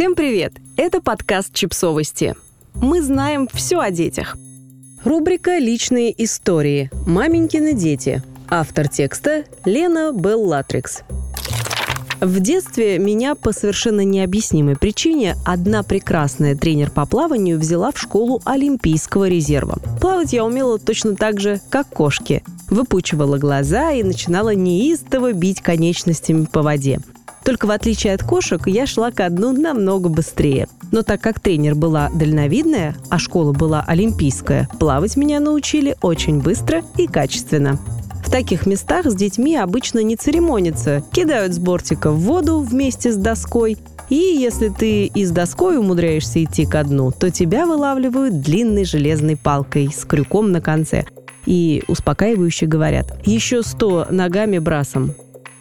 Всем привет! Это подкаст «Чипсовости». Мы знаем все о детях. Рубрика «Личные истории. Маменькины дети». Автор текста Лена Беллатрикс. В детстве меня по совершенно необъяснимой причине одна прекрасная тренер по плаванию взяла в школу Олимпийского резерва. Плавать я умела точно так же, как кошки. Выпучивала глаза и начинала неистово бить конечностями по воде. Только в отличие от кошек, я шла ко дну намного быстрее. Но так как тренер была дальновидная, а школа была олимпийская, плавать меня научили очень быстро и качественно. В таких местах с детьми обычно не церемонятся, кидают с бортика в воду вместе с доской, и если ты и с доской умудряешься идти ко дну, то тебя вылавливают длинной железной палкой с крюком на конце. И успокаивающе говорят «Еще сто ногами брасом».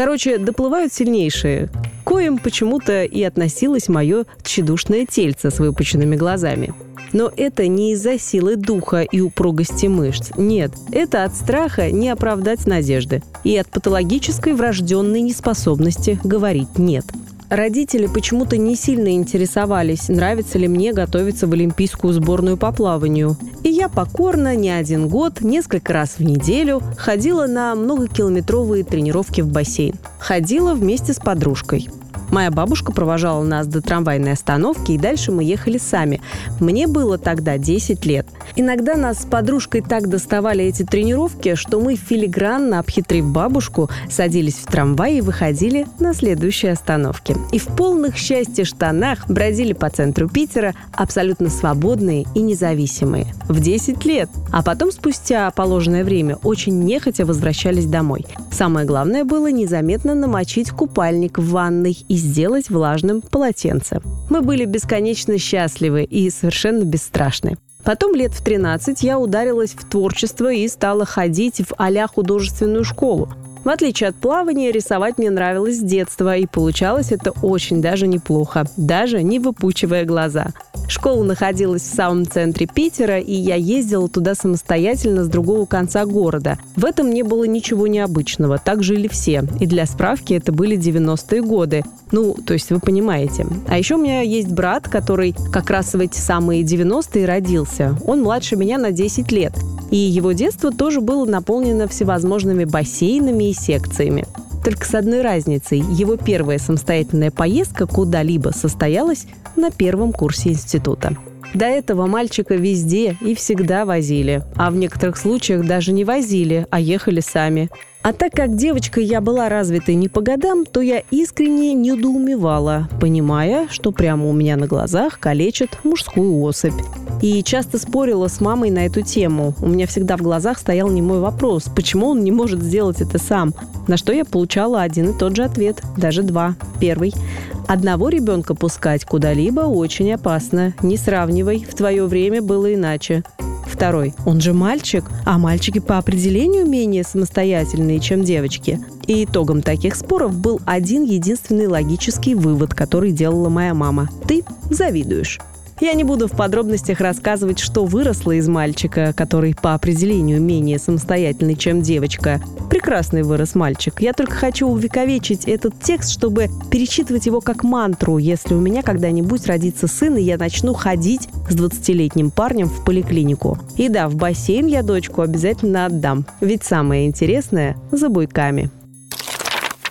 Короче, доплывают сильнейшие, коим почему-то и относилось мое тщедушное тельце с выпученными глазами. Но это не из-за силы духа и упругости мышц. Нет, это от страха не оправдать надежды и от патологической врожденной неспособности говорить «нет». Родители почему-то не сильно интересовались, нравится ли мне готовиться в олимпийскую сборную по плаванию. И я покорно не один год, несколько раз в неделю ходила на многокилометровые тренировки в бассейн. Ходила вместе с подружкой. Моя бабушка провожала нас до трамвайной остановки, и дальше мы ехали сами. Мне было тогда 10 лет. Иногда нас с подружкой так доставали эти тренировки, что мы филигранно, обхитрив бабушку, садились в трамвай и выходили на следующей остановке. И в полных счастья штанах бродили по центру Питера абсолютно свободные и независимые. В 10 лет. А потом, спустя положенное время, очень нехотя возвращались домой. Самое главное было незаметно намочить купальник в ванной и сделать влажным полотенце. Мы были бесконечно счастливы и совершенно бесстрашны. Потом лет в 13 я ударилась в творчество и стала ходить в а художественную школу. В отличие от плавания, рисовать мне нравилось с детства, и получалось это очень даже неплохо, даже не выпучивая глаза. Школа находилась в самом центре Питера, и я ездила туда самостоятельно с другого конца города. В этом не было ничего необычного, так жили все. И для справки это были 90-е годы. Ну, то есть вы понимаете. А еще у меня есть брат, который как раз в эти самые 90-е родился. Он младше меня на 10 лет. И его детство тоже было наполнено всевозможными бассейнами и секциями. Только с одной разницей. Его первая самостоятельная поездка куда-либо состоялась на первом курсе института. До этого мальчика везде и всегда возили, а в некоторых случаях даже не возили, а ехали сами. А так как девочкой я была развитой не по годам, то я искренне недоумевала, понимая, что прямо у меня на глазах калечат мужскую особь. И часто спорила с мамой на эту тему. У меня всегда в глазах стоял немой вопрос, почему он не может сделать это сам. На что я получала один и тот же ответ, даже два. Первый. Одного ребенка пускать куда-либо очень опасно. Не сравнивай, в твое время было иначе. Второй. Он же мальчик, а мальчики по определению менее самостоятельные, чем девочки. И итогом таких споров был один единственный логический вывод, который делала моя мама. Ты завидуешь. Я не буду в подробностях рассказывать, что выросло из мальчика, который по определению менее самостоятельный, чем девочка. Прекрасный вырос мальчик. Я только хочу увековечить этот текст, чтобы перечитывать его как мантру, если у меня когда-нибудь родится сын, и я начну ходить с 20-летним парнем в поликлинику. И да, в бассейн я дочку обязательно отдам. Ведь самое интересное за буйками.